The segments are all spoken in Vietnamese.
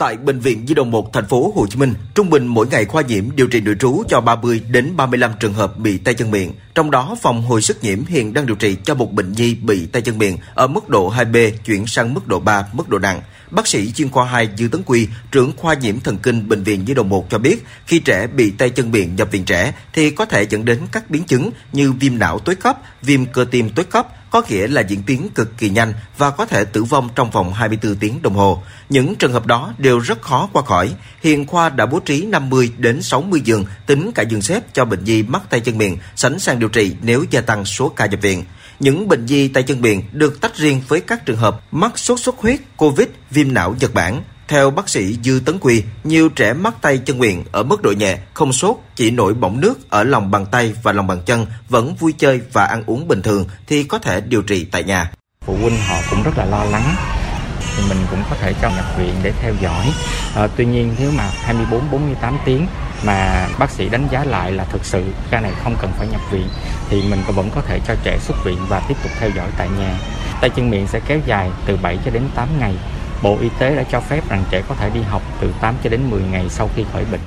Tại bệnh viện Di đồng 1 thành phố Hồ Chí Minh, trung bình mỗi ngày khoa nhiễm điều trị nội trú cho 30 đến 35 trường hợp bị tay chân miệng. Trong đó, phòng hồi sức nhiễm hiện đang điều trị cho một bệnh nhi bị tay chân miệng ở mức độ 2B chuyển sang mức độ 3, mức độ nặng. Bác sĩ chuyên khoa 2 Dư Tấn Quy, trưởng khoa nhiễm thần kinh bệnh viện Nhi đồng 1 cho biết, khi trẻ bị tay chân miệng nhập viện trẻ thì có thể dẫn đến các biến chứng như viêm não tối cấp, viêm cơ tim tối cấp, có nghĩa là diễn tiến cực kỳ nhanh và có thể tử vong trong vòng 24 tiếng đồng hồ. Những trường hợp đó đều rất khó qua khỏi. Hiện khoa đã bố trí 50 đến 60 giường, tính cả giường xếp cho bệnh nhi mắc tay chân miệng, sẵn sàng điều trị nếu gia tăng số ca nhập viện. Những bệnh nhi tay chân miệng được tách riêng với các trường hợp mắc sốt xuất huyết, Covid, viêm não Nhật Bản. Theo bác sĩ Dư Tấn Quy, nhiều trẻ mắc tay chân miệng ở mức độ nhẹ, không sốt, chỉ nổi bỏng nước ở lòng bàn tay và lòng bàn chân, vẫn vui chơi và ăn uống bình thường thì có thể điều trị tại nhà. Phụ huynh họ cũng rất là lo lắng thì mình cũng có thể cho nhập viện để theo dõi. À, tuy nhiên nếu mà 24 48 tiếng mà bác sĩ đánh giá lại là thực sự ca này không cần phải nhập viện thì mình vẫn có thể cho trẻ xuất viện và tiếp tục theo dõi tại nhà. Tay chân miệng sẽ kéo dài từ 7 cho đến 8 ngày. Bộ Y tế đã cho phép rằng trẻ có thể đi học từ 8 cho đến 10 ngày sau khi khỏi bệnh.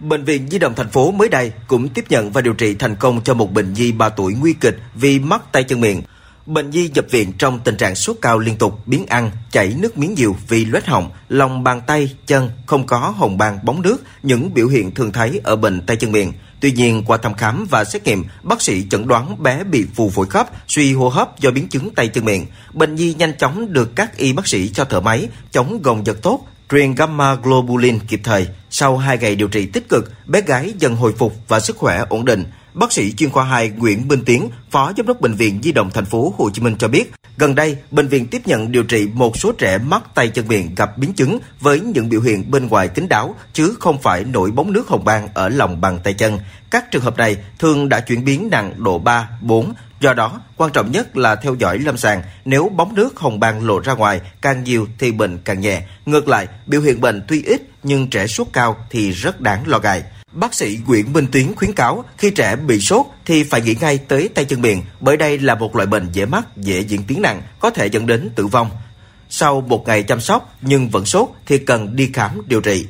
Bệnh viện Di động thành phố mới đây cũng tiếp nhận và điều trị thành công cho một bệnh nhi 3 tuổi nguy kịch vì mắc tay chân miệng. Bệnh nhi nhập viện trong tình trạng sốt cao liên tục, biến ăn, chảy nước miếng nhiều vì loét họng, lòng bàn tay, chân không có hồng ban bóng nước, những biểu hiện thường thấy ở bệnh tay chân miệng. Tuy nhiên, qua thăm khám và xét nghiệm, bác sĩ chẩn đoán bé bị phù phổi cấp, suy hô hấp do biến chứng tay chân miệng. Bệnh nhi nhanh chóng được các y bác sĩ cho thở máy, chống gồng giật tốt, truyền gamma globulin kịp thời. Sau 2 ngày điều trị tích cực, bé gái dần hồi phục và sức khỏe ổn định. Bác sĩ chuyên khoa 2 Nguyễn Minh Tiến, Phó Giám đốc Bệnh viện Di động thành phố Hồ Chí Minh cho biết, gần đây, bệnh viện tiếp nhận điều trị một số trẻ mắc tay chân miệng gặp biến chứng với những biểu hiện bên ngoài kín đáo chứ không phải nổi bóng nước hồng ban ở lòng bàn tay chân. Các trường hợp này thường đã chuyển biến nặng độ 3, 4, Do đó, quan trọng nhất là theo dõi lâm sàng. Nếu bóng nước hồng ban lộ ra ngoài càng nhiều thì bệnh càng nhẹ. Ngược lại, biểu hiện bệnh tuy ít nhưng trẻ sốt cao thì rất đáng lo ngại. Bác sĩ Nguyễn Minh Tiến khuyến cáo khi trẻ bị sốt thì phải nghĩ ngay tới tay chân miệng bởi đây là một loại bệnh dễ mắc, dễ diễn tiến nặng, có thể dẫn đến tử vong. Sau một ngày chăm sóc nhưng vẫn sốt thì cần đi khám điều trị.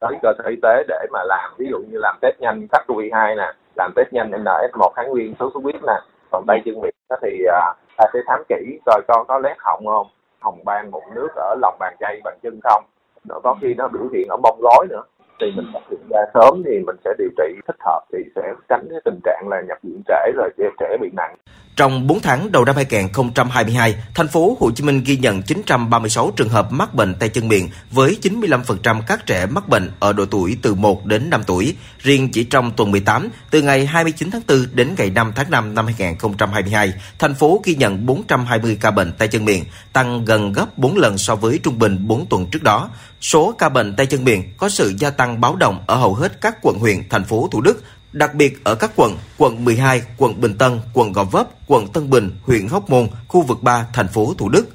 Tới cơ sở y tế để mà làm ví dụ như làm test nhanh SARS-CoV-2 nè, làm test nhanh NS1 kháng nguyên số xuất huyết nè, còn tay chân miệng thì à, ta sẽ khám kỹ coi con có lét họng không, hồng ban mụn nước ở lòng bàn tay bàn chân không, nó có khi nó biểu hiện ở bông gối nữa thì mình phát hiện ra sớm thì mình sẽ điều trị thích hợp thì sẽ tránh cái tình trạng là nhập viện trễ rồi trẻ bị nặng. Trong 4 tháng đầu năm 2022, thành phố Hồ Chí Minh ghi nhận 936 trường hợp mắc bệnh tay chân miệng với 95% các trẻ mắc bệnh ở độ tuổi từ 1 đến 5 tuổi. Riêng chỉ trong tuần 18, từ ngày 29 tháng 4 đến ngày 5 tháng 5 năm 2022, thành phố ghi nhận 420 ca bệnh tay chân miệng, tăng gần gấp 4 lần so với trung bình 4 tuần trước đó. Số ca bệnh tay chân miệng có sự gia tăng báo động ở hầu hết các quận huyện, thành phố Thủ Đức, đặc biệt ở các quận quận 12, quận Bình Tân, quận Gò Vấp, quận Tân Bình, huyện Hóc Môn, khu vực 3, thành phố Thủ Đức.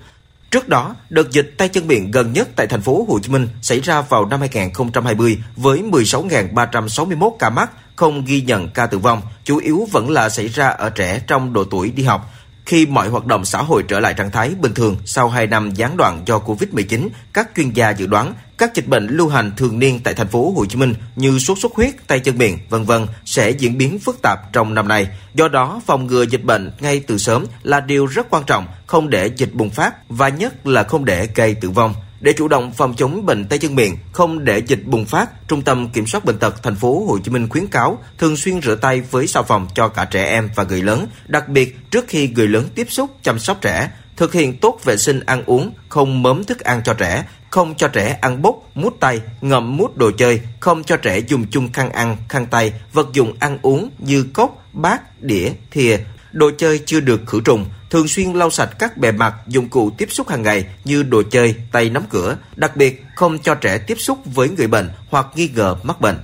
Trước đó, đợt dịch tay chân miệng gần nhất tại thành phố Hồ Chí Minh xảy ra vào năm 2020 với 16.361 ca mắc, không ghi nhận ca tử vong, chủ yếu vẫn là xảy ra ở trẻ trong độ tuổi đi học. Khi mọi hoạt động xã hội trở lại trạng thái bình thường sau 2 năm gián đoạn do Covid-19, các chuyên gia dự đoán các dịch bệnh lưu hành thường niên tại thành phố Hồ Chí Minh như sốt xuất huyết, tay chân miệng, vân vân sẽ diễn biến phức tạp trong năm nay. Do đó, phòng ngừa dịch bệnh ngay từ sớm là điều rất quan trọng, không để dịch bùng phát và nhất là không để gây tử vong. Để chủ động phòng chống bệnh tay chân miệng, không để dịch bùng phát, Trung tâm Kiểm soát bệnh tật thành phố Hồ Chí Minh khuyến cáo thường xuyên rửa tay với xà phòng cho cả trẻ em và người lớn, đặc biệt trước khi người lớn tiếp xúc chăm sóc trẻ, thực hiện tốt vệ sinh ăn uống, không mớm thức ăn cho trẻ, không cho trẻ ăn bút, mút tay, ngậm mút đồ chơi, không cho trẻ dùng chung khăn ăn, khăn tay, vật dụng ăn uống như cốc, bát, đĩa, thìa, đồ chơi chưa được khử trùng, thường xuyên lau sạch các bề mặt, dụng cụ tiếp xúc hàng ngày như đồ chơi, tay nắm cửa, đặc biệt không cho trẻ tiếp xúc với người bệnh hoặc nghi ngờ mắc bệnh.